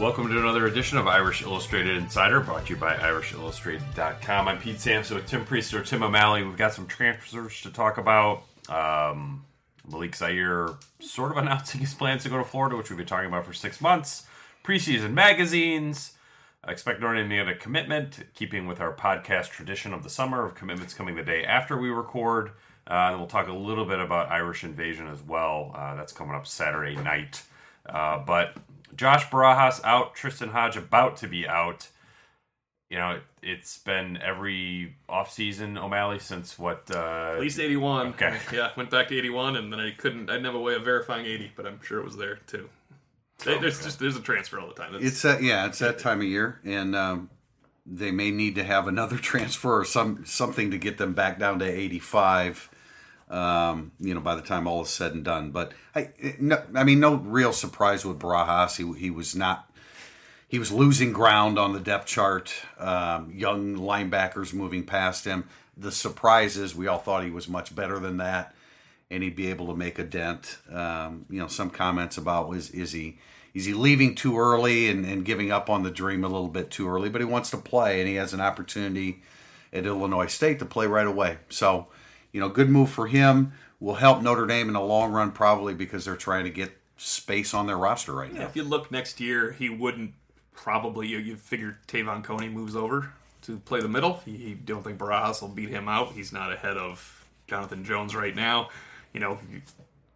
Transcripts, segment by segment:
Welcome to another edition of Irish Illustrated Insider, brought to you by IrishIllustrated.com. I'm Pete Sampson with Tim Prister, Tim O'Malley. We've got some transfers to talk about. Um, Malik Zaire sort of announcing his plans to go to Florida, which we've been talking about for six months. Preseason magazines. I expect Notre Dame to get a commitment, keeping with our podcast tradition of the summer of commitments coming the day after we record. Uh, and we'll talk a little bit about Irish Invasion as well. Uh, that's coming up Saturday night. Uh, but Josh Barajas out, Tristen Hoge about to be out. You know, it's been every offseason O'Malley since what? Uh, At least 81. Okay. Yeah, went back to 81, and then I couldn't, I didn't have a way of verifying 80, but I'm sure it was there too. They- There's just, there's a transfer all the time. That's, It's that yeah, it's that time of year, and um, they may need to have another transfer or some something to get them back down to eighty five. Um, you know, by the time all is said and done, but I, no, I mean, no real surprise with Barajas. He he was not. He was losing ground on the depth chart. Um, young linebackers moving past him. The surprise is we all thought he was much better than that, and he'd be able to make a dent. Um, you know, some comments about was is he is he leaving too early and, and giving up on the dream a little bit too early? But he wants to play, and he has an opportunity at Illinois State to play right away. So, you know, good move for him. Will help Notre Dame in the long run probably because they're trying to get space on their roster right Yeah, now. if you look next year, he wouldn't probably, you, you figure Te'von Coney moves over to play the middle. You, you don't think Barajas will beat him out. He's not ahead of Jonathan Jones right now. You know,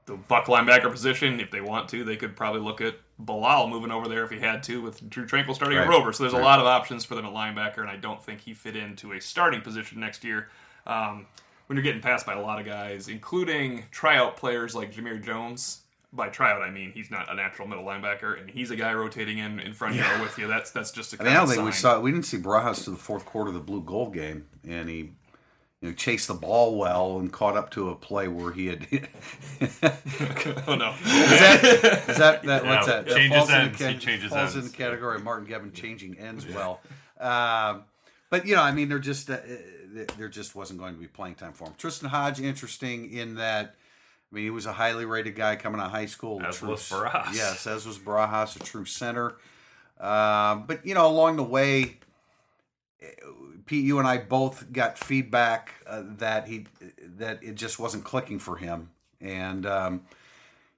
the Buck linebacker position, if they want to, they could probably look at Bilal moving over there if he had to, with Drue Tranquill starting at Rover. So there's a lot of options for them at linebacker, and I don't think he fit into a starting position next year. Um, when you're getting passed by a lot of guys, including tryout players like Jamir Jones. By tryout, I mean he's not a natural middle linebacker, and he's a guy rotating in in front of you. with you. That's that's just a I mean, I don't common think we saw we didn't see Barajas to the fourth quarter of the blue gold game, and he you know chased the ball well and caught up to a play where he had. Oh no, Is that is that, that what's that? changes falls in the ends. He changes falls in the category of Martin Gavin changing ends well. Um, but you know, I mean, they're just uh, there just wasn't going to be playing time for him. Tristen Hoge, interesting in that. I mean, he was a highly rated guy coming out of high school. As true- was Barajas. Yes, as was Barajas, a true center. Um, but you know, along the way, eh, Pete, you and I both got feedback uh, that he that it just wasn't clicking for him, and um,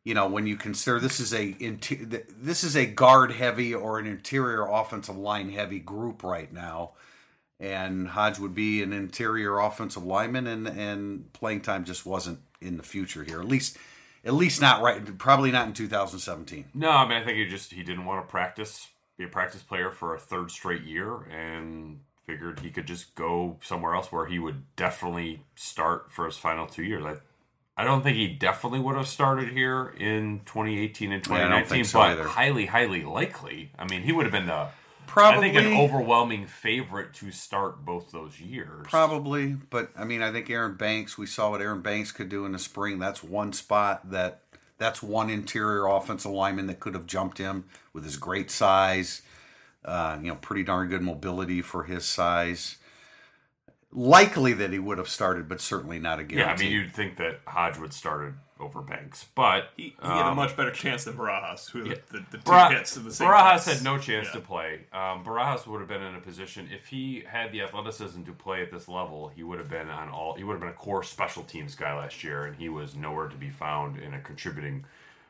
you know, when you consider this is a inter- this is a guard heavy or an interior offensive line heavy group right now, and Hoge would be an interior offensive lineman, and and playing time just wasn't in the future here. At least, at least not right. Probably not in 2017. No, I mean I think he just he didn't want to practice, be a practice player for a third straight year, and figured he could just go somewhere else where he would definitely start for his final two years. I, I don't think he definitely would have started here in 2018 and Yeah, I don't 2019, think so but either. highly, highly likely. I mean, he would have been the Probably, I think an overwhelming favorite to start both those years. Probably, but I mean, I think Aaron Banks. We saw what Aaron Banks could do in the spring. That's one spot that that's one interior offensive lineman that could have jumped him with his great size. Uh, you know, pretty darn good mobility for his size. Likely that he would have started, but certainly not a guarantee. Yeah, I mean, you'd think that Hoge would started over Banks, but he, he had a um, much better chance than Barajas, who the, the, the two Bara- hits of the same. Barajas pass. had no chance Yeah. to play. Um, Barajas would have been in a position if he had the athleticism to play at this level. He would have been on all. He would have been a core special teams guy last year, and he was nowhere to be found in a contributing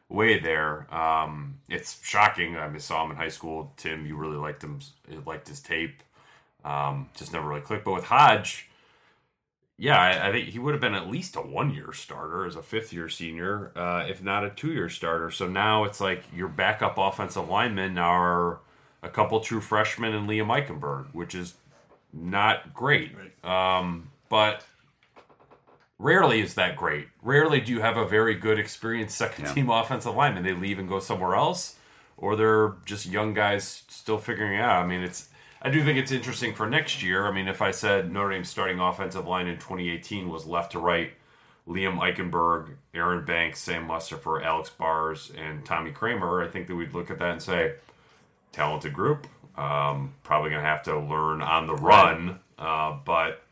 way there. Um, it's shocking. I mean, saw him in high school. Tim, you really liked him. Liked his tape. Um, just never really clicked. But with Hoge, yeah, I, I think he would have been at least a one-year starter as a fifth-year senior, uh, if not a two-year starter. So now it's like your backup offensive linemen are a couple true freshmen and Liam Eichenberg, which is not great. Um, but rarely is that great. Rarely do you have a very good, experienced second team offensive lineman. They leave and go somewhere else, or they're just young guys still figuring it out. I mean, it's. I do think it's interesting for next year. I mean, if I said Notre Dame's starting offensive line in 2018 was left to right, Liam Eichenberg, Aaron Banks, Sam Mustipher, Alex Bars, and Tommy Kramer, I think that we'd look at that and say, talented group. Um, probably going to have to learn on the run, uh, but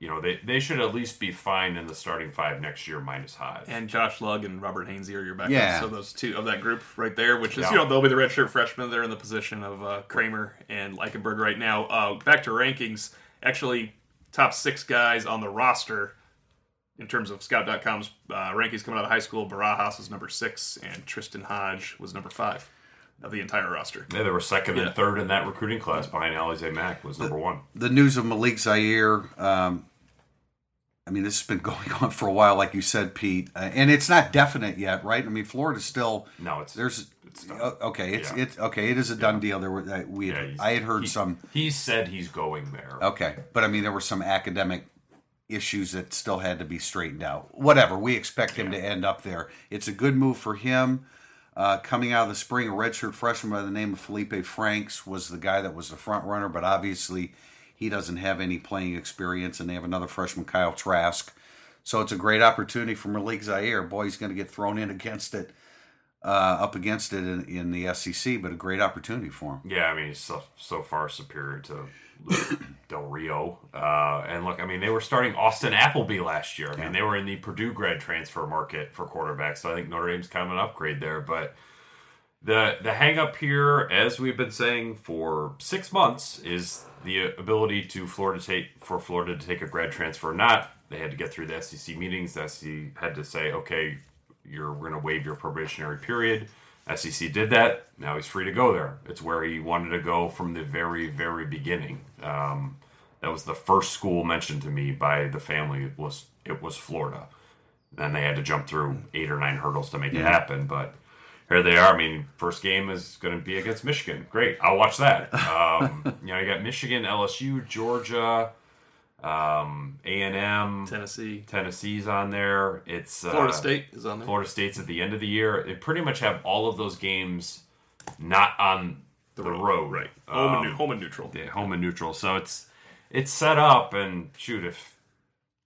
you know they, they should at least be fine in the starting five next year minus Hoge. And Josh Lugg and Robert Hainsey are your backups. Yeah. So those two of that group right there, which is Yeah. you know they'll be the redshirt freshmen. They're in the position of uh, Kramer and Leichenberg right now. Uh, back to rankings. Actually, top six guys on the roster in terms of Scout.com's uh, rankings coming out of high school. Barajas was number six, and Tristen Hoge was number five of the entire roster. Yeah, they were second Yeah. and third in that recruiting class behind Alize Mack was number one. the news of Malik Zaire. Um, I mean, this has been going on for a while, like you said, Pete, uh, and it's not definite yet, right? I mean, Florida's still No, it's there's it's uh, okay, it's Yeah. it's okay, it is a done deal. There were uh, we Yeah, I had heard he- some He said he's going there. okay, but I mean, there were some academic issues that still had to be straightened out. Whatever, we expect him to end up there. It's a good move for him. Uh, coming out of the spring, a redshirt freshman by the name of Feleipe Franks was the guy that was the front runner, but obviously he doesn't have any playing experience, and they have another freshman, Kyle Trask. So it's a great opportunity for Malik Zaire. Boy, he's going to get thrown in against it, uh, up against it in, in the SEC, but a great opportunity for him. Yeah, I mean, he's so, so far superior to Del Rio. Uh, and look, I mean, they were starting Austin Appleby last year. I mean, they were in the Purdue grad transfer market for quarterbacks. So I think Notre Dame's kind of an upgrade there. But the the hang up here, as we've been saying for six months, is the ability to Florida take for Florida to take a grad transfer or not. They had to get through the SEC meetings. The SEC had to say, okay, you're going to waive your probationary period. SEC did that. Now he's free to go there. It's where he wanted to go from the very, very beginning. Um, that was the first school mentioned to me by the family. It Was it was Florida? Then they had to jump through eight or nine hurdles to make it happen. But here they are. I mean, first game is going to be against Michigan. Great, I'll watch that. Um, you know, you got Michigan, LSU, Georgia, um, A and M, Tennessee, Tennessee's on there. It's uh, Florida State is on there. Florida State's at the end of the year. They pretty much have all of those games not on the, road, right? Home, and, Um, home and neutral. yeah, home and neutral. So it's it's set up and shoot if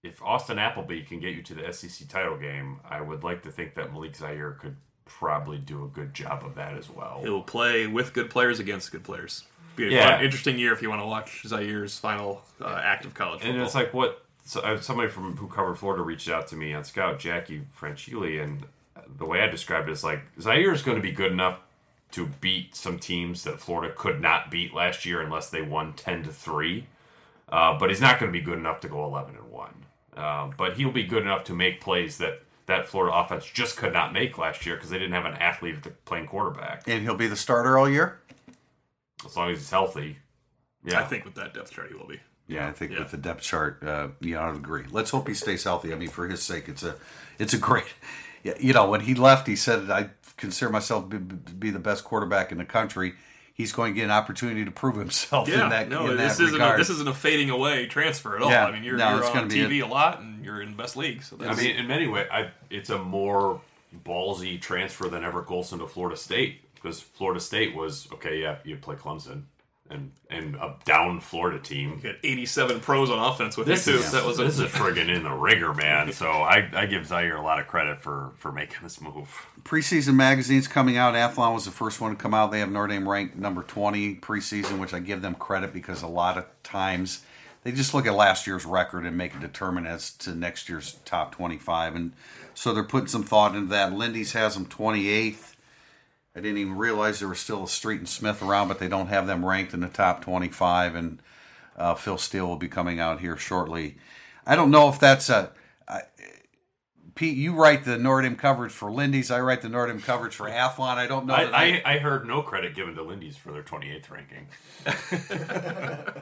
if Austin Appleby can get you to the SEC title game, I would like to think that Malik Zaire could probably do a good job of that as well. He'll play with good players against good players. Be a Yeah. fun, interesting year if you want to watch Zaire's final uh, act of college football. And it's like what so, uh, somebody from who covered Florida reached out to me on Scout, Jackie Franchili, and the way I described it is like Zaire is going to be good enough to beat some teams that Florida could not beat last year unless they won ten to three. Uh, but he's not going to be good enough to go eleven and one. Um, but he'll be good enough to make plays that that Florida offense just could not make last year because they didn't have an athlete to- playing quarterback. And he'll be the starter all year? As long as he's healthy, yeah. I think with that depth chart, he will be. Yeah, I think Yeah. with the depth chart, uh, yeah, I would agree. Let's hope he stays healthy. I mean, for his sake, it's a, it's a great. Yeah, you know, when he left, he said, "I consider myself to be, to be the best quarterback in the country." He's going to get an opportunity to prove himself Yeah, in that, no, in this that isn't a, this isn't a fading away transfer at all. Yeah, I mean, you're, no, you're it's on be TV a lot and you're in the best league. So I mean, in many ways, I, it's a more ballsy transfer than Everett Golson to Florida State because Florida State was okay. Yeah, you play Clemson and and a down Florida team. you had 87 pros on offense with This you too. is that was a, this is friggin' in the ringer, man. So I, I give Zaire a lot of credit for for making this move. preseason magazines coming out. Athlon was the first one to come out. They have Notre Dame ranked number 20 preseason, which I give them credit because a lot of times they just look at last year's record and make a determine as to next year's top 25. And so they're putting some thought into that. Lindy's has them 28th. I didn't even realize there was still a Street and Smith around, but they don't have them ranked in the top 25. And uh, Phil Steele will be coming out here shortly. I don't know if that's a Pete, you write the Notre Dame coverage for Lindy's. I write the Notre Dame coverage for Athlon. I don't know. I, I, I heard no credit given to Lindy's for their 28th ranking.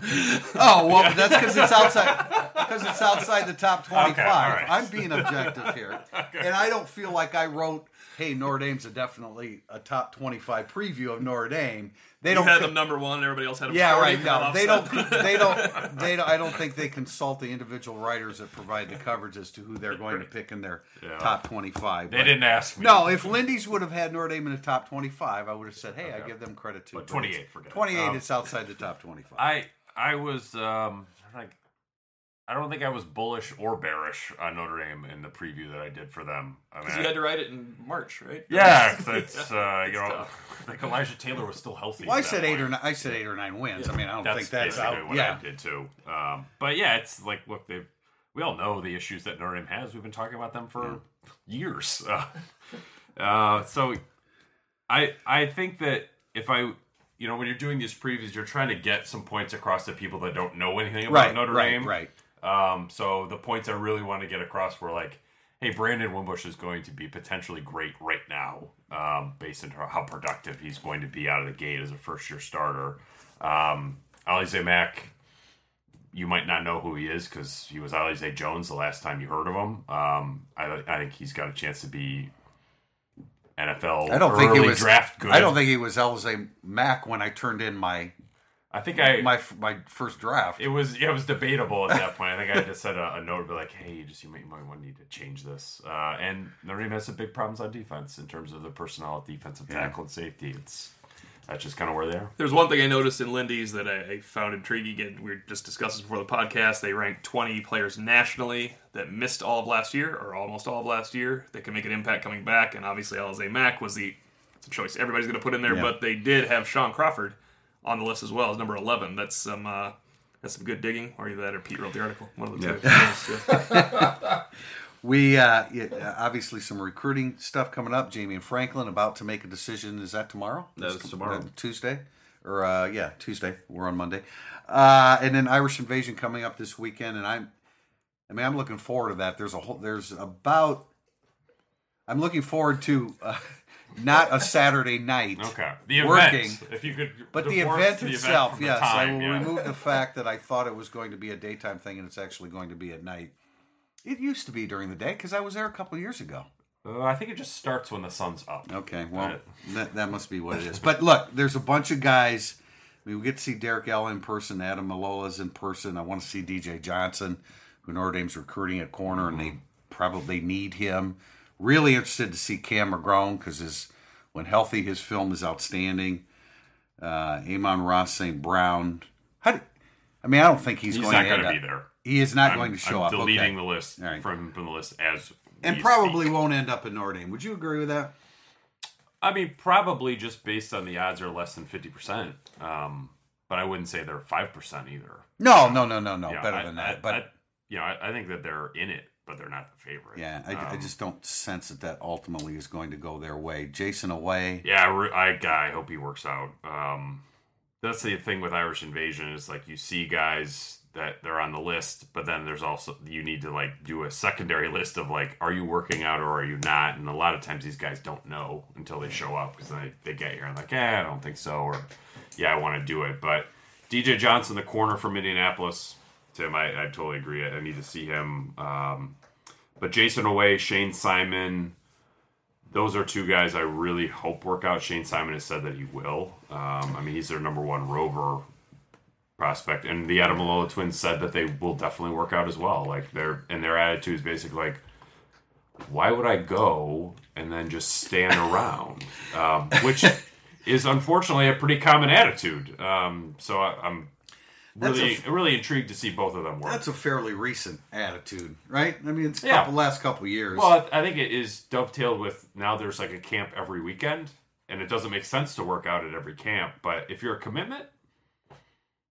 Oh well, that's because it's outside. Because it's outside the top twenty-five. Okay, all right. I'm being objective here, and I don't feel like I wrote, "Hey, Notre Dame's a definitely a top twenty-five preview of Notre Dame." They You don't. had co- them number one, and everybody else had them. yeah, right. No, they don't. They don't. They don't. I don't think they consult the individual writers that provide the coverage as to who they're going to pick in their Yeah. top twenty-five. They But- didn't ask me. No, if Lindy's would have had Notre Dame in the top twenty-five, I would have said, "Hey, I give them credit too." But But 28, it's- forget. Twenty-eight, Um, it's outside the top twenty-five. I I was um like I don't think I was bullish or bearish on Notre Dame in the preview that I did for them. I mean, you had to write it in March, right? yeah, 'cause it's uh, you know, tough. like Elijah Taylor was still healthy. Well, I said eight point. or nine, I said eight or nine wins. I mean, I don't That's think that's out. what Yeah, I did too. Um, but yeah, it's like look, they we all know the issues that Notre Dame has. We've been talking about them for years. Uh, uh, so I I think that if I you know when you're doing these previews, you're trying to get some points across to people that don't know anything about right, Notre right, Dame. right. Um, so the points I really want to get across were like, hey, Brandon Wimbush is going to be potentially great right now, um, based on how productive he's going to be out of the gate as a first year starter. Um, Alize Mack, you might not know who he is because he was Alize Jones the last time you heard of him. Um, I, I think he's got a chance to be NFL. I don't think he was draft good. I don't think he was Alize Mack when I turned in my I think I my my first draft. It was yeah, it was debatable at that point. I think I just said a, a note, be like, "Hey, you just you might, might want to need to change this." Uh, and Notre Dame has some big problems on defense in terms of the personnel at defensive tackle and safety. It's that's just kind of where they are. There's one thing I noticed in Lindy's that I, I found intriguing, and we were just discussing this before the podcast. They ranked 20 players nationally that missed all of last year, or almost all of last year, that can make an impact coming back. And obviously, Alize Mack was the it's a choice everybody's going to put in there, Yeah. but they did have Shaun Crawford on the list as well as number 11. That's some uh, that's some good digging, or either that or Pete wrote the article. One of the two. We uh, yeah, obviously some recruiting stuff coming up. Ja'Mion Franklin about to make a decision. Is that tomorrow? That is Is tomorrow. that Tuesday, or uh, yeah, Tuesday. We're on Monday, uh, and then Irish Invasion coming up this weekend. And I'm, I mean, I'm looking forward to that. There's a whole. There's about. I'm looking forward to uh, not a Saturday night. Okay, the Working. event. If you could, But the event the itself, the yes, I will yeah. remove the fact that I thought it was going to be a daytime thing and it's actually going to be at night. It used to be during the day because I was there a couple of years ago. Uh, I think it just starts when the sun's up. Okay, well, Right. that, that must be what it is. But look, there's a bunch of guys. I mean, we get to see Derek L in person, Ademilola's in person. I want to see DJ Johnson, who Notre Dame's recruiting at corner, and they probably need him. Really interested to see Cam McGrone because his when healthy, his film is outstanding. Uh, Amon-Ra St. Brown. How do, I mean, I don't think he's, He's going not to going end to be up- there. He is not I'm- going to show I'm up. Deleting okay. the list right. from from the list as and probably speak. won't end up in Notre Dame. Would you agree with that? I mean, probably just based on the odds are less than fifty percent. Um, but I wouldn't say they're five percent either. No, no, no, no, no. Better I- than I- that. but I, you know, I, I think that they're in it, but they're not the favorite. Yeah, I, I Um, just don't sense that that ultimately is going to go their way. Jayson Oweh. Yeah, I, I, I hope he works out. Um, that's the thing with Irish Invasion is like you see guys that they're on the list, but then there's also you need to like do a secondary list of like, are you working out or are you not? And a lot of times these guys don't know until they show up because they, they get here and like, yeah, I don't think so, or yeah, I want to do it. But DJ Johnson, the corner from Indianapolis, Tim, I, I totally agree. I need to see him. Um, but Jayson Oweh, Shayne Simon, those are two guys I really hope work out. Shayne Simon has said that he will. Um, I mean, he's their number one rover prospect, and the Ademilola twins said that they will definitely work out as well. Like their and their attitude is basically like, why would I go and then just stand around? Um, which is unfortunately a pretty common attitude. Um, so I, I'm That's a really intrigued to see both of them work. That's a fairly recent attitude, right? I mean, it's a Yeah. couple last couple years. Well, I I think it is dovetailed with now there's like a camp every weekend, and it doesn't make sense to work out at every camp. But if you're a commitment,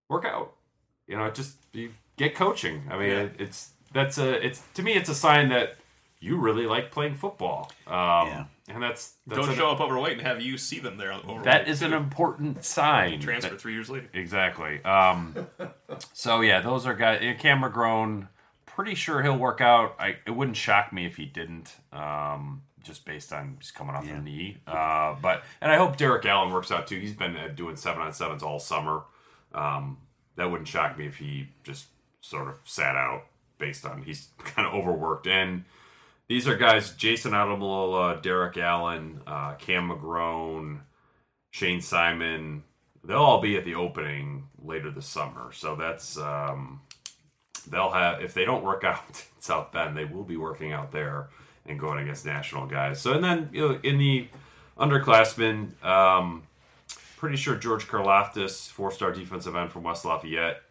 work out. You know, just you get coaching. I mean, Yeah. it, it's that's a it's to me it's a sign that you really like playing football. Um, Yeah. and that's, that's Don't an- show up overweight and have you see them there overweight. That is an important sign. transfer That- three years later. Exactly. Um, so yeah, those are guys. Cam McGrone, pretty sure he'll work out. I it wouldn't shock me if he didn't. Um, just based on just coming off Yeah. the knee. Uh, but and I hope Derek Allen works out too. He's been uh, doing seven on sevens all summer. Um, that wouldn't shock me if he just sort of sat out based on he's kind of overworked. And these are guys: Jayson Ademilola, Derek Allen, uh, Cam McGrone, Shayne Simon. They'll all be at the opening later this summer. So that's um, they'll have if they don't work out in South Bend, they will be working out there and going against national guys. So and then you know in the underclassmen, um, pretty sure George Karlaftis, four-star defensive end from West Lafayette,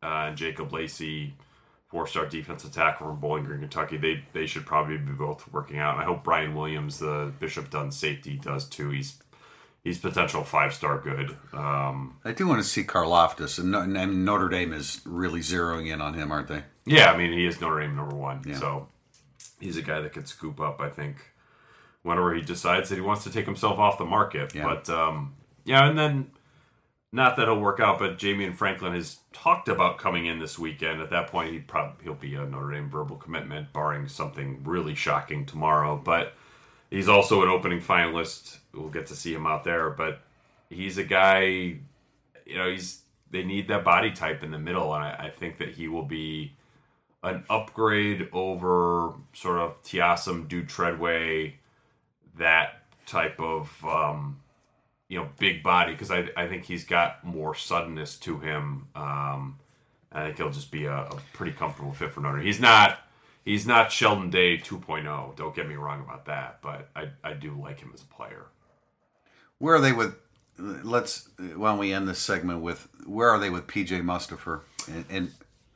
uh, and Jacob Lacey, four-star defensive tackle from Bowling Green, Kentucky. They they should probably be both working out. And I hope Brian Williams, the Bishop Dunne safety, does too. He's he's potential five-star good. Um, I do want to see Karlaftis, and, and Notre Dame is really zeroing in on him, aren't they? Yeah, I mean he is Notre Dame number one, Yeah. so he's a guy that could scoop up. I think whenever he decides that he wants to take himself off the market. Yeah. But um, yeah, and then not that he'll work out, but Ja'Mion Franklin has talked about coming in this weekend. At that point, he probably he'll be a Notre Dame verbal commitment, barring something really shocking tomorrow. But he's also an opening finalist. We'll get to see him out there, but he's a guy. You know, he's they need that body type in the middle, and I, I think that he will be an upgrade over sort of Tiassum, Dude Treadway, that type of um, you know big body because I, I think he's got more suddenness to him. Um, I think he'll just be a, a pretty comfortable fit for Notre. He's not he's not Sheldon Day 2.0. Don't get me wrong about that, but I, I do like him as a player. Where are they with? Let's why don't we end this segment with where are they with PJ Mustipher? And, and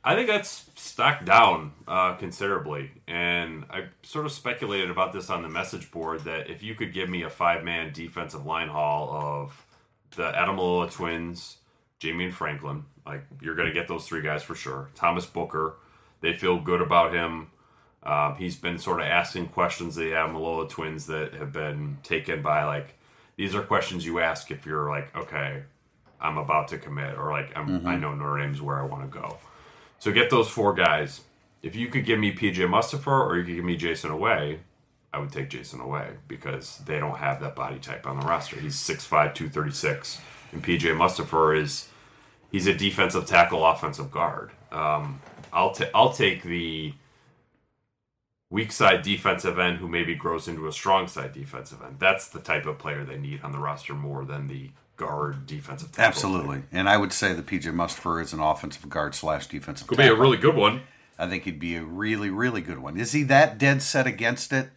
I think that's stocked down uh, considerably, and I sort of speculated about this on the message board that if you could give me a five-man defensive line haul of the Ademilola twins, Ja'Mion Franklin, like you're going to get those three guys for sure. Thomas Booker, they feel good about him. Um, he's been sort of asking questions of the Ademilola twins that have been taken by like these are questions you ask if you're like okay, I'm about to commit or like I'm, I know Notre Dame's where I want to go. So get those four guys. If you could give me PJ Mustipher or you could give me Jayson Oweh, I would take Jayson Oweh because they don't have that body type on the roster. He's 6'5", 236. And PJ Mustipher is he's a defensive tackle, offensive guard. Um, I'll ta- I'll take the weak side defensive end who maybe grows into a strong side defensive end. That's the type of player they need on the roster more than the guard defensive tackle. absolutely, and I would say that PJ Mustipher is an offensive guard slash defensive. Could be a really good one. I think he'd be a really really good one. Is he that dead set against it?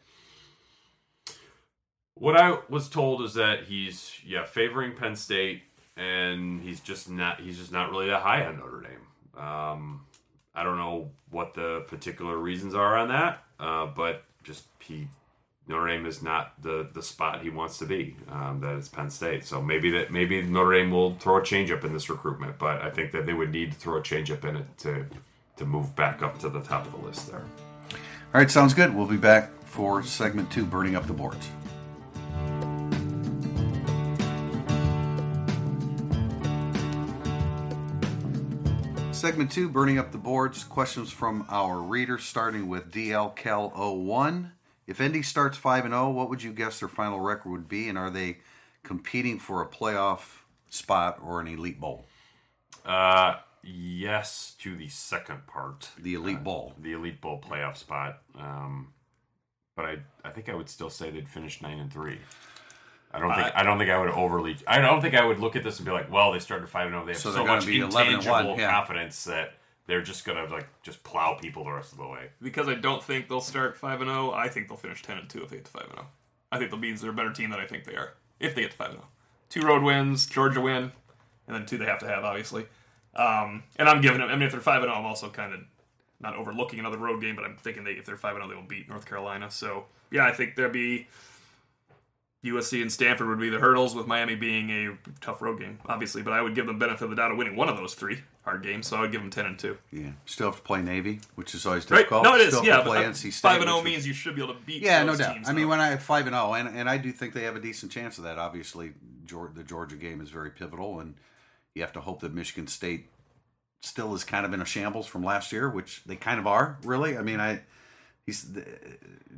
What I was told is that he's yeah favoring Penn State, and he's just not he's just not really that high on Notre Dame. Um, I don't know what the particular reasons are on that, uh, but just he Notre Dame is not the the spot he wants to be. Um, that is Penn State, so maybe that maybe Notre Dame will throw a changeup in this recruitment, but I think that they would need to throw a changeup in it to to move back up to the top of the list there. All right, sounds good. We'll be back for segment two, burning up the boards. Segment two, burning up the boards. Questions from our readers, starting with DL Cal 01. If ND starts 5 and 0, what would you guess their final record would be? And are they competing for a playoff spot or an elite bowl? Uh, yes to the second part. The elite bowl. the Elite Bowl playoff spot. Um, but I, I think I would still say they'd finish nine and three. I don't think I don't think I would overly. I don't think I would look at this and be like, well, they started five and zero. They have So so, much be 11 and one, intangible yeah. confidence that they're just gonna like just plow people the rest of the way. Because I don't think they'll start five and zero. I think they'll finish ten and two if they get to five and zero. I think the Beans they're a better team than I think they are if they get to five and zero. Two road wins, Georgia win, and then two they have to have obviously. Um, and I'm giving them. I mean, if they're five and zero, I'm also kind of not overlooking another road game, but I'm thinking they if they're five and zero, they will beat North Carolina. So yeah, I think there'll be USC and Stanford would be the hurdles, with Miami being a tough road game, obviously. But I would give them benefit of the doubt of winning one of those three hard game, So I would give them ten and two. Yeah. Still have to play Navy, which is always Right? difficult. No, it is. Still Yeah, play NC State. five and oh zero means you should be able to beat. Yeah, no doubt. Teams, I mean, when I have five and zero, and and I do think they have a decent chance of that. Obviously, Geor- the Georgia game is very pivotal, and you have to hope that Michigan State still is kind of in a shambles from last year, which they kind of are, really. I mean, I he's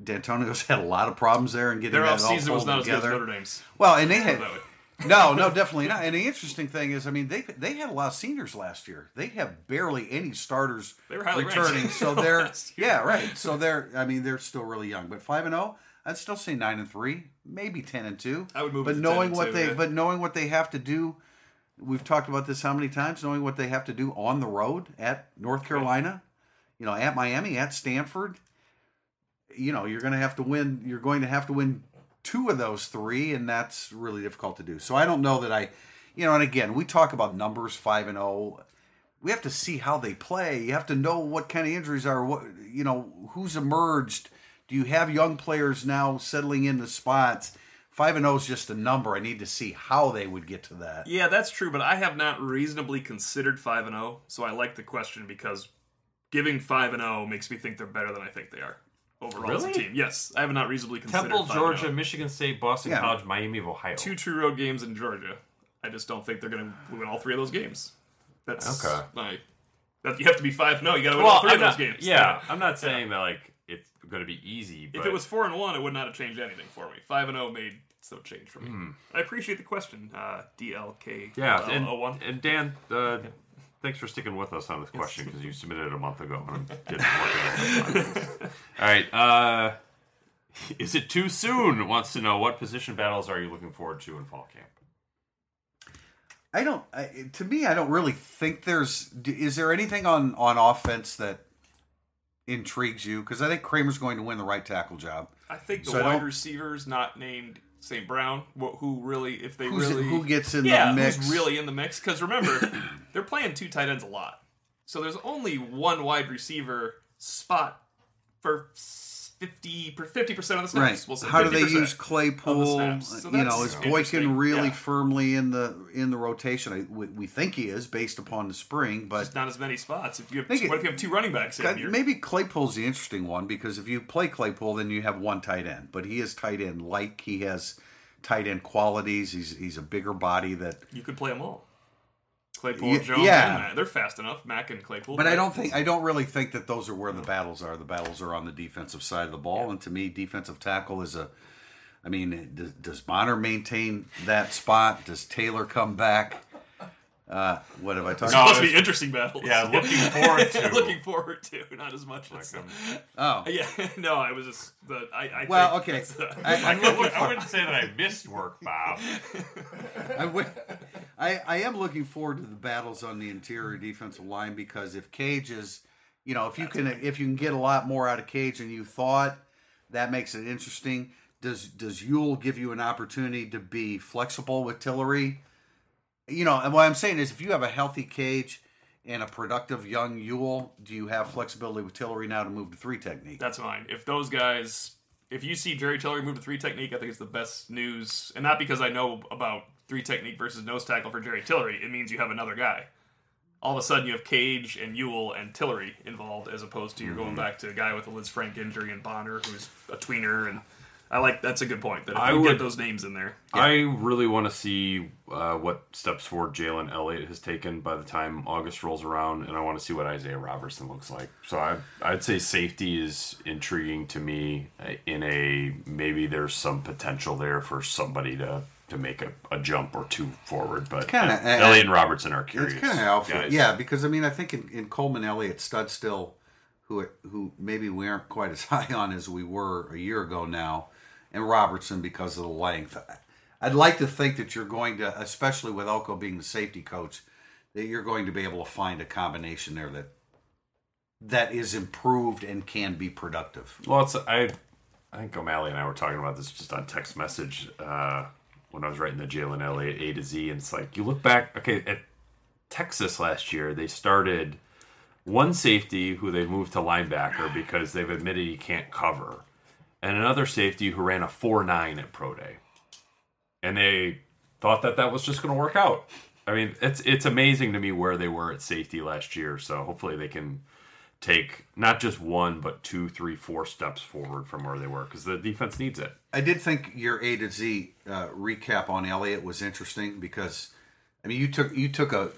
D'Antonio's had a lot of problems there and getting Their that all offseason was not as good together. as Notre Dame's. Well, and they had. No, no, definitely not. And the interesting thing is, I mean, they they had a lot of seniors last year. They have barely any starters They were highly ranked returning. So they're last year. yeah, right. So they're I mean they're still really young. But five and zero, I'd still say nine and three, maybe ten and two. I would move But it to 10 knowing what two, they yeah. but knowing what they have to do, we've talked about this how many times? Knowing what they have to do on the road at North Carolina, you know, at Miami, at Stanford. You know, you're going to have to win. You're going to have to win two of those three, and that's really difficult to do. So I don't know that I, you know, and again, we talk about numbers five and zero. We have to see how they play. You have to know what kind of injuries are. What you know, who's emerged. Do you have young players now settling into spots? Five and zero is just a number. I need to see how they would get to that. Yeah, that's true, but I have not reasonably considered 5 and 0, so I like the question because giving 5 and 0 makes me think they're better than I think they are overall as a Really? team. Yes, I have not reasonably considered Temple, 5 Georgia, 0. Michigan State, Boston Yeah. College, Miami of Ohio. two true road games in Georgia. I just don't think they're going to win all three of those games. That's Okay. my that you have to be 5 No, You got to win all 3 I'm of those games. yeah, I'm not saying that like it's going to be easy. But If it was 4 and 1, it would not have changed anything for me. 5 and 0 made no change for me. Hmm. I appreciate the question, uh, DLK. yeah, and, 01. and Dan, uh, thanks for sticking with us on this question because you submitted it a month ago and I'm getting working on it. All right, uh, is it too soon? Wants to know what position battles are you looking forward to in fall camp? I don't. I, to me, I don't really think there's. Is there anything on on offense that intrigues you? Because I think Kramer's going to win the right tackle job. I think the So wide don't- receivers not named St. Brown, wh- who really, if they Who's really, who gets in yeah, the mix? who's really in the mix? Because remember, they're playing two tight ends a lot, so there's only one wide receiver spot for fifty per fifty percent of the snaps. Right. We'll say How do they use of the Claypool? So you know, is. Boykin really Yeah. firmly in the in the rotation? I, we, we think he is based upon the spring, but There's not as many spots. If you have, Think it- what if you have two running backs in? God, maybe Claypool's the interesting one because if you play Claypool, then you have one tight end. But he is tight end like he has tight end qualities. He's he's a bigger body that You could play them all. Claypool, Jones, yeah. and. They're fast enough. Mack and Claypool. But I don't think I don't really think that those are where the battles are. The battles are on the defensive side of the ball, and to me, defensive tackle is a. I mean, does, does Bonner maintain that spot? Does Taylor come back? Uh, what have I talked It's No, supposed to be interesting battles. yeah, looking forward to. looking forward to, not as much as. um, Oh, Yeah, no, I was just the. I, I Well, think okay. that's, uh, I, I, I'm wouldn't- I wouldn't say that I missed work, Bob. I, would- I, I am looking forward to the battles on the interior defensive line because if Cage is, you know, if you can if you can get a lot more out of Cage than you thought, that makes it interesting. Does does Ewell give you an opportunity to be flexible with Tillery? You know, and what I'm saying is, if you have a healthy Cage and a productive young Ewell, do you have flexibility with Tillery now to move to three technique? that's mine. If those guys, if you see Jerry Tillery move to three technique, I think it's the best news, and not because I know about three technique versus nose tackle for Jerry Tillery. It means you have another guy. All of a sudden, you have Cage and Ewell and Tillery involved, as opposed to you're Mm-hmm. going back to a guy with a Lisfranc injury and Bonner, who's a tweener, and I like that's a good point. That if I you would- get those names in there, I really want to see uh, what steps forward Jalen Elliott has taken by the time August rolls around, and I want to see what Isaiah Robertson looks like. So I, I'd say safety is intriguing to me. uh, In a maybe there's some potential there for somebody to to make a, a jump or two forward, but Kinda, uh, uh, Elliott and Robertson are curious. It's kind of outfit, guys. yeah. Because I mean, I think in, in Coleman Elliott, Studstill, who who maybe we aren't quite as high on as we were a year ago now, and Robertson because of the length. I'd like to think that you're going to, especially with Elko being the safety coach, that you're going to be able to find a combination there that that is improved and can be productive. Well, it's I. I think O'Malley and I were talking about this just on text message uh, when I was writing the Jalen Elliott A to Z, and it's like you look back. Okay, at Texas last year, they started one safety who they moved to linebacker because they've admitted he can't cover, and another safety who ran a four nine at pro day, and they thought that that was just going to work out. I mean, it's it's amazing to me where they were at safety last year. So hopefully they can take not just one but two, three, four steps forward from where they were because the defense needs it. I did think your A to Z uh, recap on Elliott was interesting because, I mean, you took you took a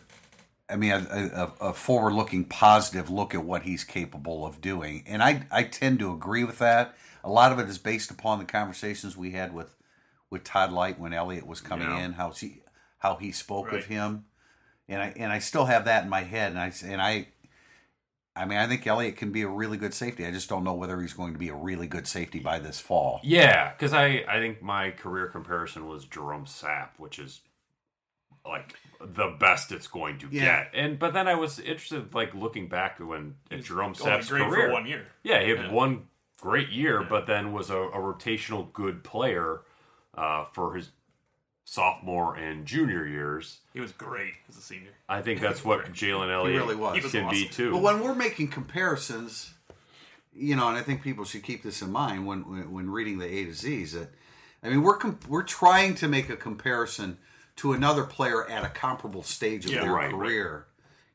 I mean, a, a, a forward-looking, positive look at what he's capable of doing, and I I tend to agree with that. A lot of it is based upon the conversations we had with with Todd Lyght when Elliott was coming Yeah. in, how he how he spoke Right. of him, and I and I still have that in my head, and I and I. I mean, I think Elliott can be a really good safety. I just don't know whether he's going to be a really good safety by this fall. Yeah, because I I think my career comparison was Jerome Sapp, which is like the best it's going to Yeah. get. And but then I was interested, like looking back when at Jerome Only Sapp's career, for one year. Yeah, he had Yeah. one great year, but then was a, a rotational good player uh, for his sophomore and junior years. He was great as a senior. I think that's what Jalen Elliott really was. He was can be too. But when we're making comparisons, you know, and I think people should keep this in mind when when, when reading the A to Z's. That I mean, we're com- we're trying to make a comparison to another player at a comparable stage of Yeah, their right, right. career.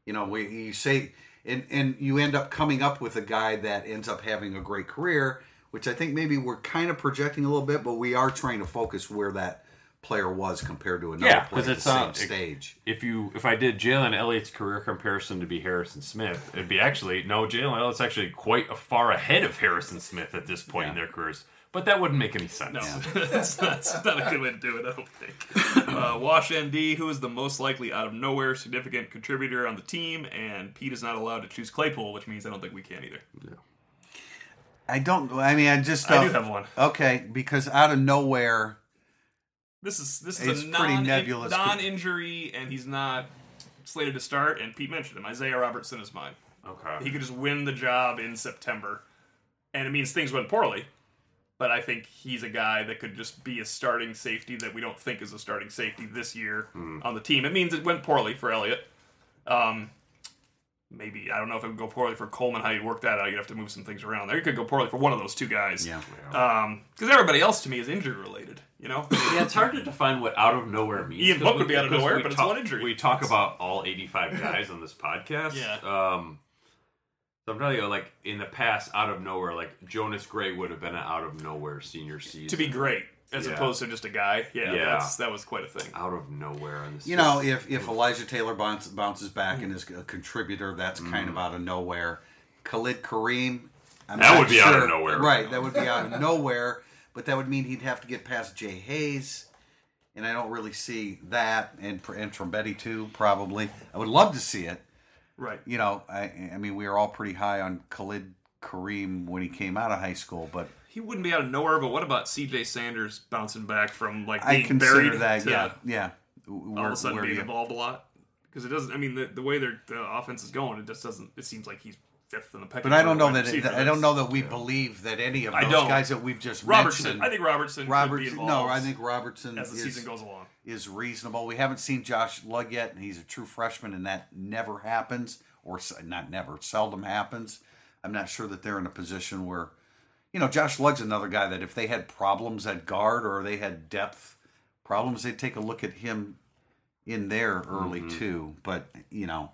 You know, we you say, and and you end up coming up with a guy that ends up having a great career, which I think maybe we're kind of projecting a little bit, but we are trying to focus where that player was compared to another Yeah, player at the same stage. if you if I did Jalen Elliott's career comparison to be Harrison Smith, it'd be actually no Jalen Elliott's actually quite a far ahead of Harrison Smith at this point in their careers. But that wouldn't make any sense. No, that's, not, that's not a good way to do it, I don't think. Uh, Wash ND, who is the most likely out of nowhere significant contributor on the team, and Pete is not allowed to choose Claypool, which means I don't think we can either. Yeah. I don't. I mean, I just I don't. do have one. Okay, because out of nowhere, This is this is a pretty non, nebulous. non-injury, and he's not slated to start. And Pete mentioned him. Isaiah Robertson is mine. Okay. He could just win the job in September, and it means things went poorly. But I think he's a guy that could just be a starting safety that we don't think is a starting safety this year on the team. It means it went poorly for Elliott. Um, maybe I don't know if it would go poorly for Coleman. How you work that out? You'd have to move some things around there. It could go poorly for one of those two guys. Yeah. Because everybody else to me is injury related. You know. Yeah, it's hard to define what out of nowhere means. Ian 'cause Book would be out of nowhere, we but it's one injury. We talk about all 85 guys on this podcast. Yeah. Um, so I'm telling you, like in the past, out of nowhere, like Jonas Gray would have been an out of nowhere senior season. to be great as Yeah. opposed to just a guy. Yeah, Yeah. That's, that was quite a thing. out of nowhere. And you know, if if Elijah Taylor bounce, bounces back and is a contributor, that's kind Mm. of out of nowhere. Khalid Kareem, I'm That not would be out of nowhere. right? That would be out of nowhere, but that would mean he'd have to get past Jay Hayes, and I don't really see that. And and Trombetti too, probably. I would love to see it. Right. You know, I I mean, we were all pretty high on Khalid Kareem when he came out of high school, but He wouldn't be out of nowhere, but what about C.J. Sanders bouncing back from like I being consider buried that. to Yeah, yeah. all Where- of a sudden being involved a lot? Because it doesn't. I mean, the, the way their the offense is going, it just doesn't. It seems like he's fifth in the pecking But I don't know that. It. I don't know that we believe that any of those guys that we've just Robertson. mentioned. I think Robertson. could be Robertson. involved No, I think Robertson as the is, season goes along. Is reasonable. We haven't seen Josh Lugg yet, and he's a true freshman, and that never happens, or not never, seldom happens. I'm not sure that they're in a position where, you know, Josh Lugg's another guy that if they had problems at guard or they had depth problems, they'd take a look at him in there early Mm-hmm. too. But you know,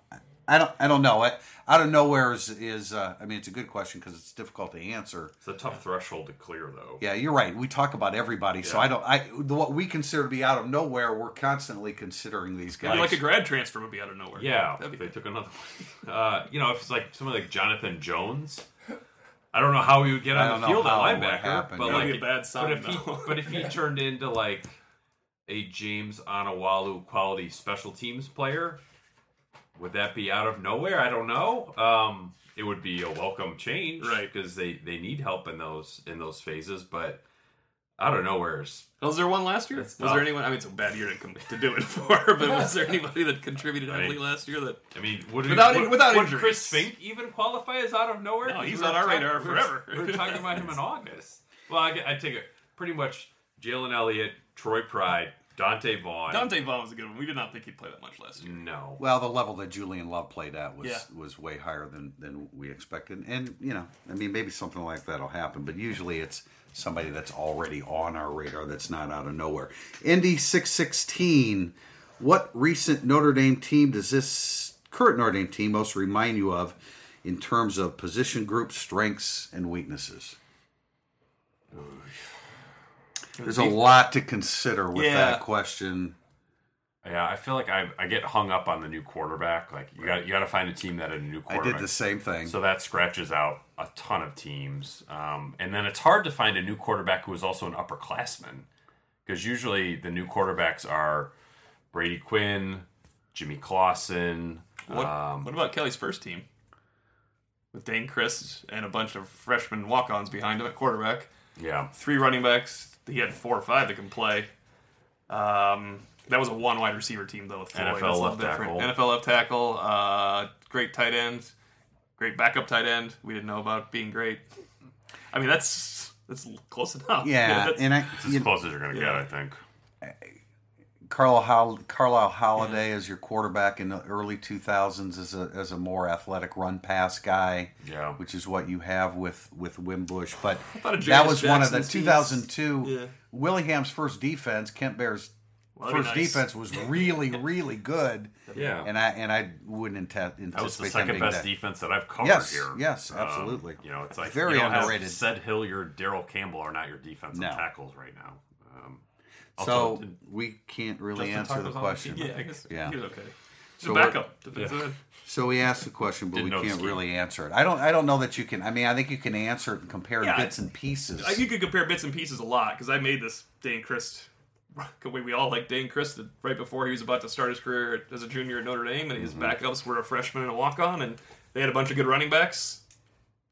I don't, I don't know. I, out of nowhere is, is uh, I mean, it's a good question because it's difficult to answer. it's a tough threshold to clear, though. Yeah, you're right. We talk about everybody, so I don't. I the, what we consider to be out of nowhere, we're constantly considering these guys. Maybe like a grad transfer would be out of nowhere. Yeah, That'd if be they took another one. Uh, you know, if it's like someone like Jonathan Jones, I don't know how he would get on the field at how it linebacker. happen. But That would like, be a bad sign, But if he, but if he turned into like a James Onwualu quality special teams player, would that be out of nowhere? I don't know. Um, it would be a welcome change, Right. Because they they need help in those in those phases, but out of nowhere is Was there one last year? Was there anyone? I mean, it's a bad year to, com- to do it for, but was there anybody that contributed heavily last year that I mean, would Without- would, without would. Chris Finke even qualify as out of nowhere? No, he's we on our talking- radar we forever. We were talking about him in August. Well, I, I take it pretty much Jalen Elliott, Troy Pride, Donte Vaughn. Donte Vaughn was a good one? We did not think he'd play that much last year. No. well, the level that Julian Love played at was Yeah. was way higher than than we expected, and you know, I mean, maybe something like that'll happen, but usually it's somebody that's already on our radar that's not out of nowhere. Indy six sixteen. What recent Notre Dame team does this current Notre Dame team most remind you of in terms of position group strengths and weaknesses? There's a lot to consider with Yeah. that question. Yeah, Yeah, I feel like I, I get hung up on the new quarterback. Like you got you got to find a team that had a new I quarterback. did the same thing. So that scratches out a ton of teams. Um, and then it's hard to find a new quarterback who is also an upperclassman. Because usually the new quarterbacks are Brady Quinn, Jimmy Clausen. What, Um, what about Kelly's first team? With Dayne Crist and a bunch of freshman walk ons behind him at quarterback. yeah. Three running backs. He had four or five that can play. Um, that was a one wide receiver team, though. With Floyd. NFL That's a little left different. tackle. NFL left tackle. Uh, great tight end. Great backup tight end. We didn't know about being great. I mean, that's that's close enough. yeah, that's- and I, It's as close as you're going to Yeah. get, I think. Carl Hol- Carlyle Holiday as your quarterback in the early 2000s as a as a more athletic run pass guy. Yeah. which is what you have with with Wimbush. But that was one of the 2002 Yeah. Willingham's first defense. Kent Baer's Well, first nice. defense was really really good. Yeah. and I and I wouldn't anta- anticipate that was the second best that. defense that I've covered Yes, here. yes, Um, absolutely. you know, it's like Very you don't underrated. Cedric Hilliard, Darrell Campbell are not your defensive No. tackles right now. Um, also, did we can't really Justin answer the on the question. Yeah, I guess Yeah. he was okay. So So backup defensive end. So we asked the question, but Didn't we can't really answer it. I don't. I don't know that you can. I mean, I think you can answer it and compare Yeah, bits and pieces. I, you could compare bits and pieces a lot because I made this Dayne Crist. We, we all like Dayne Crist right before he was about to start his career as a junior at Notre Dame, and his Mm-hmm. backups were a freshman and a walk on, and they had a bunch of good running backs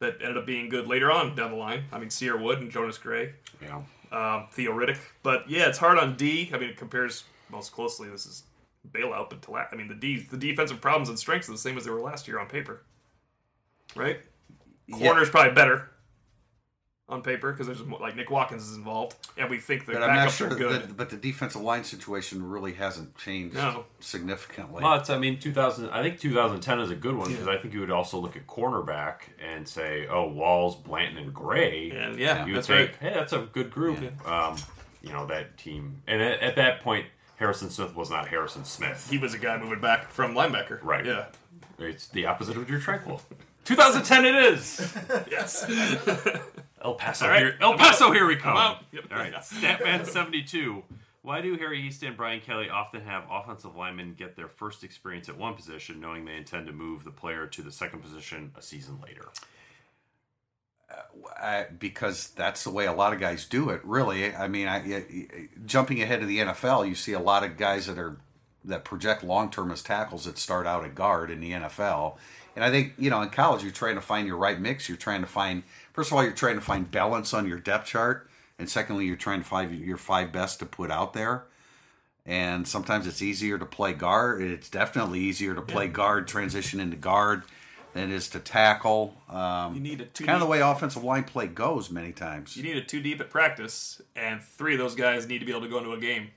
that ended up being good later on down the line. I mean, Cierre Wood and Jonas Gray, know, um, Theo Riddick. But yeah, it's hard on D. I mean, it compares most closely. This is bailout, but to la- I mean, the D, the defensive problems and strengths are the same as they were last year on paper, right? Corner's probably better on paper because there's more, like Nick Watkins is involved, and we think the but I'm not backups sure. are good. That, but the defensive line situation really hasn't changed No. significantly. well, it's, I mean, 2000. I think 2010 is a good one because I think you would also look at cornerback and say, oh, Walls, Blanton, and Gray. and yeah, you would that's think, right. hey, that's a good group. Um, you know that team, and at, at that point, Harrison Smith was not Harrison Smith. He was a guy moving back from linebacker. Right. Yeah. It's the opposite of your Tranquill. 2010 it is. Yes. El Paso All right, here. El I'm Paso out. here we come. I'm out. Yep. All right, Statman 72. Why do Harry Hiestand and Brian Kelly often have offensive linemen get their first experience at one position, knowing they intend to move the player to the second position a season later? Uh, I, because that's the way a lot of guys do it. Really, I mean, I, I- jumping ahead to the NFL, you see a lot of guys that are that project long term as tackles that start out at guard in the NFL. And I think you know, in college, you're trying to find your right mix. You're trying to find first of all, you're trying to find balance on your depth chart, and secondly, you're trying to find your five best to put out there. And sometimes it's easier to play guard. It's definitely easier to play guard, transition into guard, than it is to tackle. Um, You need a two kind of the way offensive line play goes many times. You need a two deep at practice, and three of those guys need to be able to go into a game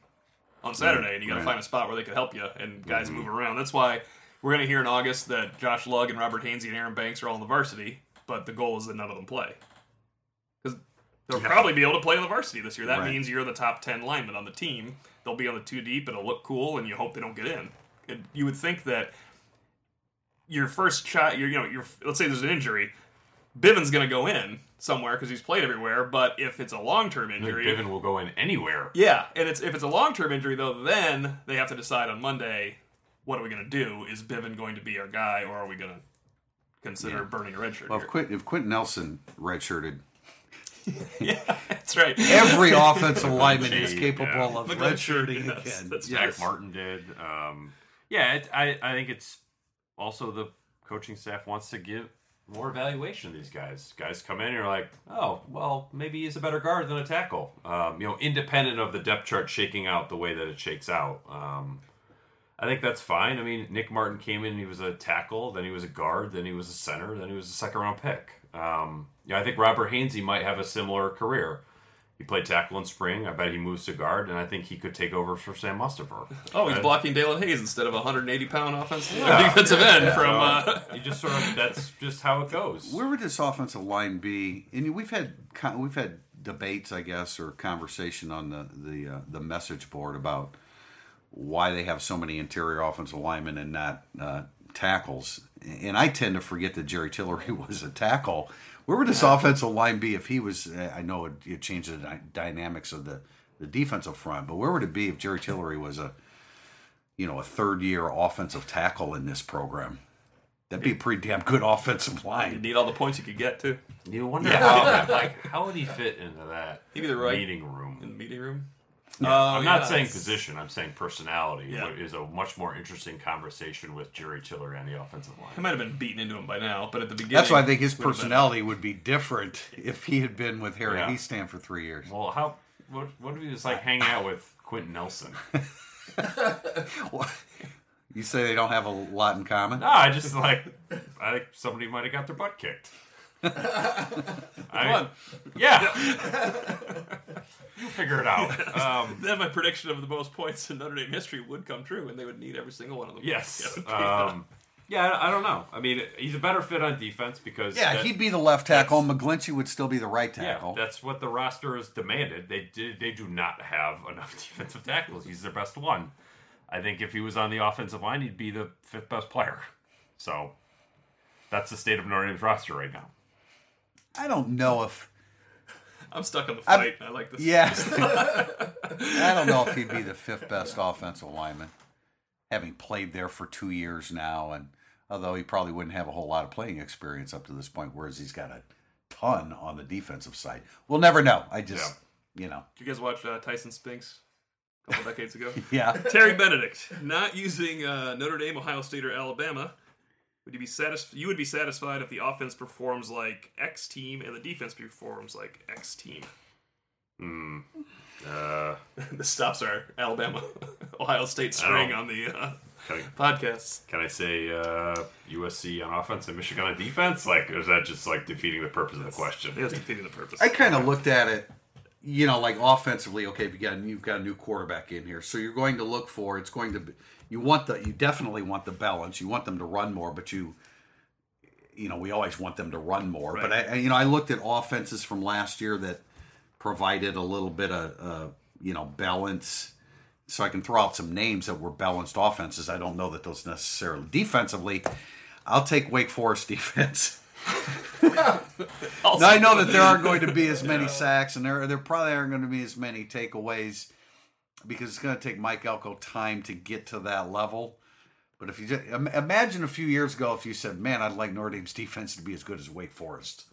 on Saturday, and you got to Right. find a spot where they can help you, and guys Mm-hmm. move around. That's why we're going to hear in August that Josh Lugg and Robert Hainsey and Aaron Banks are all in the varsity, but the goal is that none of them play. Because they'll probably be able to play in the varsity this year. That Right. means you're the top 10 lineman on the team. They'll be on the two deep, it'll look cool, and you hope they don't get in. It, you would think that your first shot, your, you know, your, let's say there's an injury, Bivin's going to go in somewhere because he's played everywhere. But if it's a long term injury, Bivin will go in anywhere. yeah, and it's if it's a long term injury though, then they have to decide on Monday what are we going to do? Is Bivin going to be our guy, or are we going to consider burning a red shirt? Well, if here? Quint, if Quenton Nelson redshirted, yeah, that's right. every offensive lineman is capable yeah. of Look at that shirt, redshirting yes, again. that's Jack right. Martin did. Um, yeah, it, I, I think it's also the coaching staff wants to give more evaluation to these guys. Guys come in and you're like, oh, well, maybe he's a better guard than a tackle. Um, you know, independent of the depth chart shaking out the way that it shakes out. Um, I think that's fine. I mean, Nick Martin came in, he was a tackle, then he was a guard, then he was a center, then he was a second round pick. Um, yeah, I think Robert Hainsey might have a similar career. He played tackle in spring. I bet he moves to guard, and I think he could take over for Sam Mustipher. Oh, he's blocking Daelin Hayes instead of a 180 pound offensive Yeah. defensive end Yeah. from. Uh, You just sort of that's just how it goes. Where would this offensive line be? And we've had we've had debates, I guess, or conversation on the the uh, the message board about why they have so many interior offensive linemen and not uh, tackles. And I tend to forget that Jerry Tillery was a tackle. Where would this offensive line be if he was? I know it, it changed the dy- dynamics of the the defensive front, but where would it be if Jerry Tillery was a you know, a third year offensive tackle in this program. That'd be a pretty damn good offensive line. You line. need all the points you could get too You wonder how like how would he fit into that He'd be the right- meeting room? in the meeting room. Uh, I'm not yeah, saying it's- position. I'm saying personality. Yeah. What is a much more interesting conversation with Jerry Tiller and the offensive line. He might have been beaten into him by now, but at the beginning, That's why I think his would been- personality would be different if he had been with Harry Yeah. Hiestand for three years. Well, how what what if he was like hanging out with Quenton Nelson? You say they don't have a lot in common? No, I just like I think somebody might have got their butt kicked. I, on. Yeah, you figure it out. Um, Then my prediction of the most points in Notre Dame history would come true, and they would need every single one of them. yes. Yeah. Um, yeah, I don't know. I mean, he's a better fit on defense because Yeah, that- he'd be the left tackle. McGlinchey would still be the right tackle. Yeah, tackle. that's what the roster has demanded. They did. They do not have enough defensive tackles. He's their best one. I think if he was on the offensive line, he'd be the fifth best player. So that's the state of Notre Dame's roster right now. I don't know if. I'm stuck on the fight. I like this. Yeah. I don't know if he'd be the fifth best offensive lineman, having played there for two years now. And although he probably wouldn't have a whole lot of playing experience up to this point, whereas he's got a ton on the defensive side. We'll never know. I just, you know. Did you guys watch uh, Tyson Spinks a couple decades ago? Yeah. Terry Benedict not using uh, Notre Dame, Ohio State, or Alabama. Would you be satisfied? You would be satisfied if the offense performs like X team and the defense performs like X team. Hmm. Uh, the stops are Alabama, Ohio State string on the uh, can, podcasts. I, can I say uh, USC on offense and Michigan on defense? Like, or is that just like defeating the purpose of the question? That's defeating the purpose. I kind of looked at it, you know, like offensively. Okay, if you got you've got a new quarterback in here, so you're going to look for it's going to be you want the you definitely want the balance. You want them to run more, but you you know we always want them to run more. But I, I- you know I looked at offenses from last year that provided a little bit of uh, you know balance. So I can throw out some names that were balanced offenses. I don't know that those necessarily defensively. I'll take Wake Forest defense. Now I know that there aren't going to be as many sacks, and there there probably aren't going to be as many takeaways because it's going to take Mike Elko time to get to that level. But if you just, imagine a few years ago, if you said, "Man, I'd like Notre Dame's defense to be as good as Wake Forest,"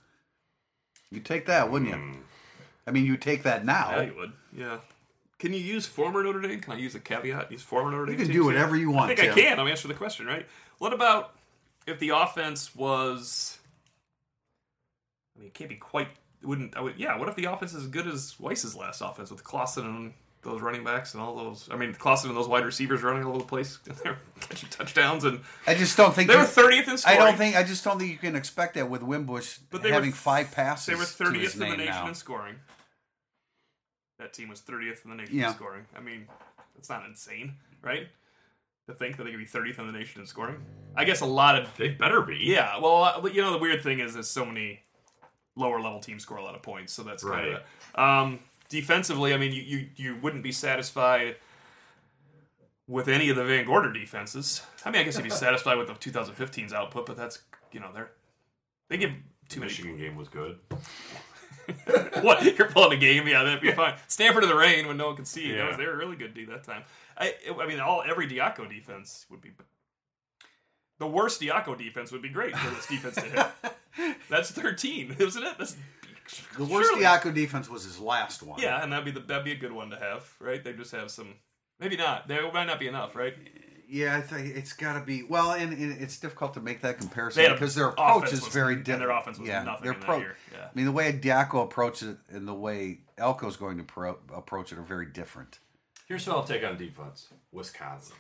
you'd take that, wouldn't you? Hmm. I mean, you take that now. Yeah, you would. Yeah. Can you use former Notre Dame? Can I use a caveat? Use former Notre Dame. You can do whatever you want, I think I can. I'm answering the question, right? What about if the offense was? I mean, it can't be quite. Wouldn't. I would. Yeah. What if the offense is as good as Weiss's last offense with Clausen and those running backs and all those? I mean, Clausen and those wide receivers running all over the place, and they're catching touchdowns, and I just don't think they you- were 30th in scoring. I don't think. I just don't think you can expect that with Wimbush But they having were, five passes. They were 30th in the nation now. in scoring. That team was 30th in the nation Yeah. in scoring. I mean, that's not insane, right? To think that they could be 30th in the nation in scoring. I guess a lot of They better be. yeah. Well, uh, you know the weird thing is there's so many lower level teams score a lot of points, so that's kind Right. of um, defensively. I mean, you, you you wouldn't be satisfied with any of the Van Gorder defenses. I mean, I guess you'd be satisfied with the 2015's output, but that's you know they're they give too many Michigan game was good. what you're pulling a game? Yeah, that'd be fine. Stanford in the rain when no one can see. you. That Yeah. was, they were really good D that time. I, I mean, all every Diaco defense would be. The worst Diaco defense would be great for this defense to hit. That's 13, isn't it? That's The worst surely- Diaco defense was his last one. Yeah, and that'd be the that'd be a good one to have, right? They just have some. Maybe not. There might not be enough, right? Yeah, I think it's got to be well, and, and it's difficult to make that comparison They had a- because their approach is very different. their offense was yeah, nothing their in that pro- year, yeah. I mean, the way Diaco approaches it and the way Elko's going to pro- approach it are very different. Here's what I'll take on defense Wisconsin.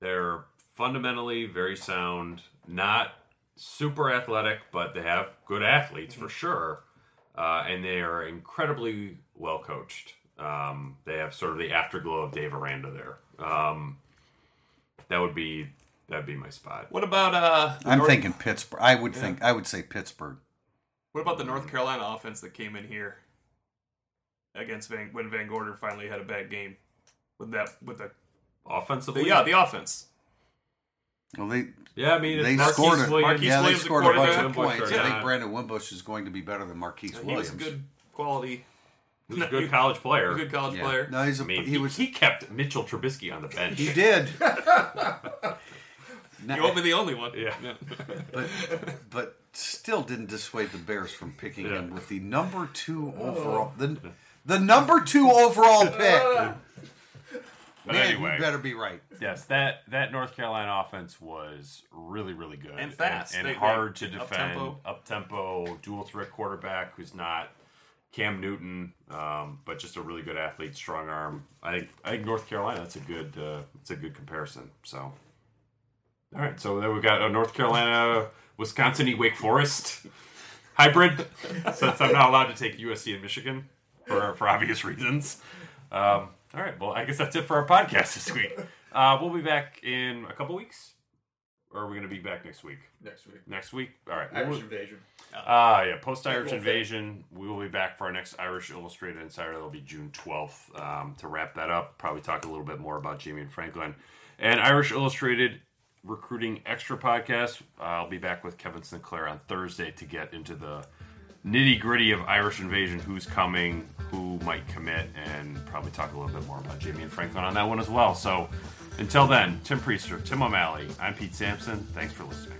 They're fundamentally very sound, not super athletic, but they have good athletes for sure. Uh, and they are incredibly well coached. Um, they have sort of the afterglow of Dave Aranda there. Um, that would be that'd be my spot. What about uh? I'm North- thinking Pittsburgh. I would think I would say Pittsburgh. What about the North Carolina offense that came in here against Van when Van Gorder finally had a bad game with that with the, Offensively, the yeah the offense. Well, they yeah. I mean, they Marquise scored it. Williams. Yeah, they Williams, the scored a bunch quarterback. of points. Wimbush I think. Brandon Wimbush is going to be better than Marquise He Williams. was a good quality He's a good college player. A good college Yeah. player. No, he's a, I mean, he, he, was. he kept Mitchell Trubisky on the bench. He did. You won't be the only one. Yeah. but but still didn't dissuade the Bears from picking Yeah. him with the number two oh. overall the the number two overall pick. But Man, anyway, you better be right. yes, that that North Carolina offense was really really good And fast. and, They- hard to defend. up-tempo. Dual threat quarterback who's not Cam Newton, um, but just a really good athlete, strong arm. I think I think North Carolina. That's a good uh, that's a good comparison. So, all right, so then we've got a North Carolina, Wisconsin, Wake Forest hybrid. since I'm not allowed to take USC and Michigan for for obvious reasons. Um, all right, well, I guess that's it for our podcast this week. Uh, we'll be back in a couple weeks, or are we going to be back next week? next week. Next week, all right. Irish We'll- invasion. Ah, yeah, post Irish invasion. We will be back for our next Irish Illustrated Insider. That'll be June 12th. Um, to wrap that up, probably talk a little bit more about Ja'Mion Franklin. And Irish Illustrated Recruiting Extra podcast. Uh, I'll be back with Kevin Sinclair on Thursday to get into the nitty gritty of Irish invasion who's coming, who might commit, and probably talk a little bit more about Ja'Mion Franklin on that one as well. So until then, Tim Prister, Tim O'Malley, I'm Pete Sampson. Thanks for listening.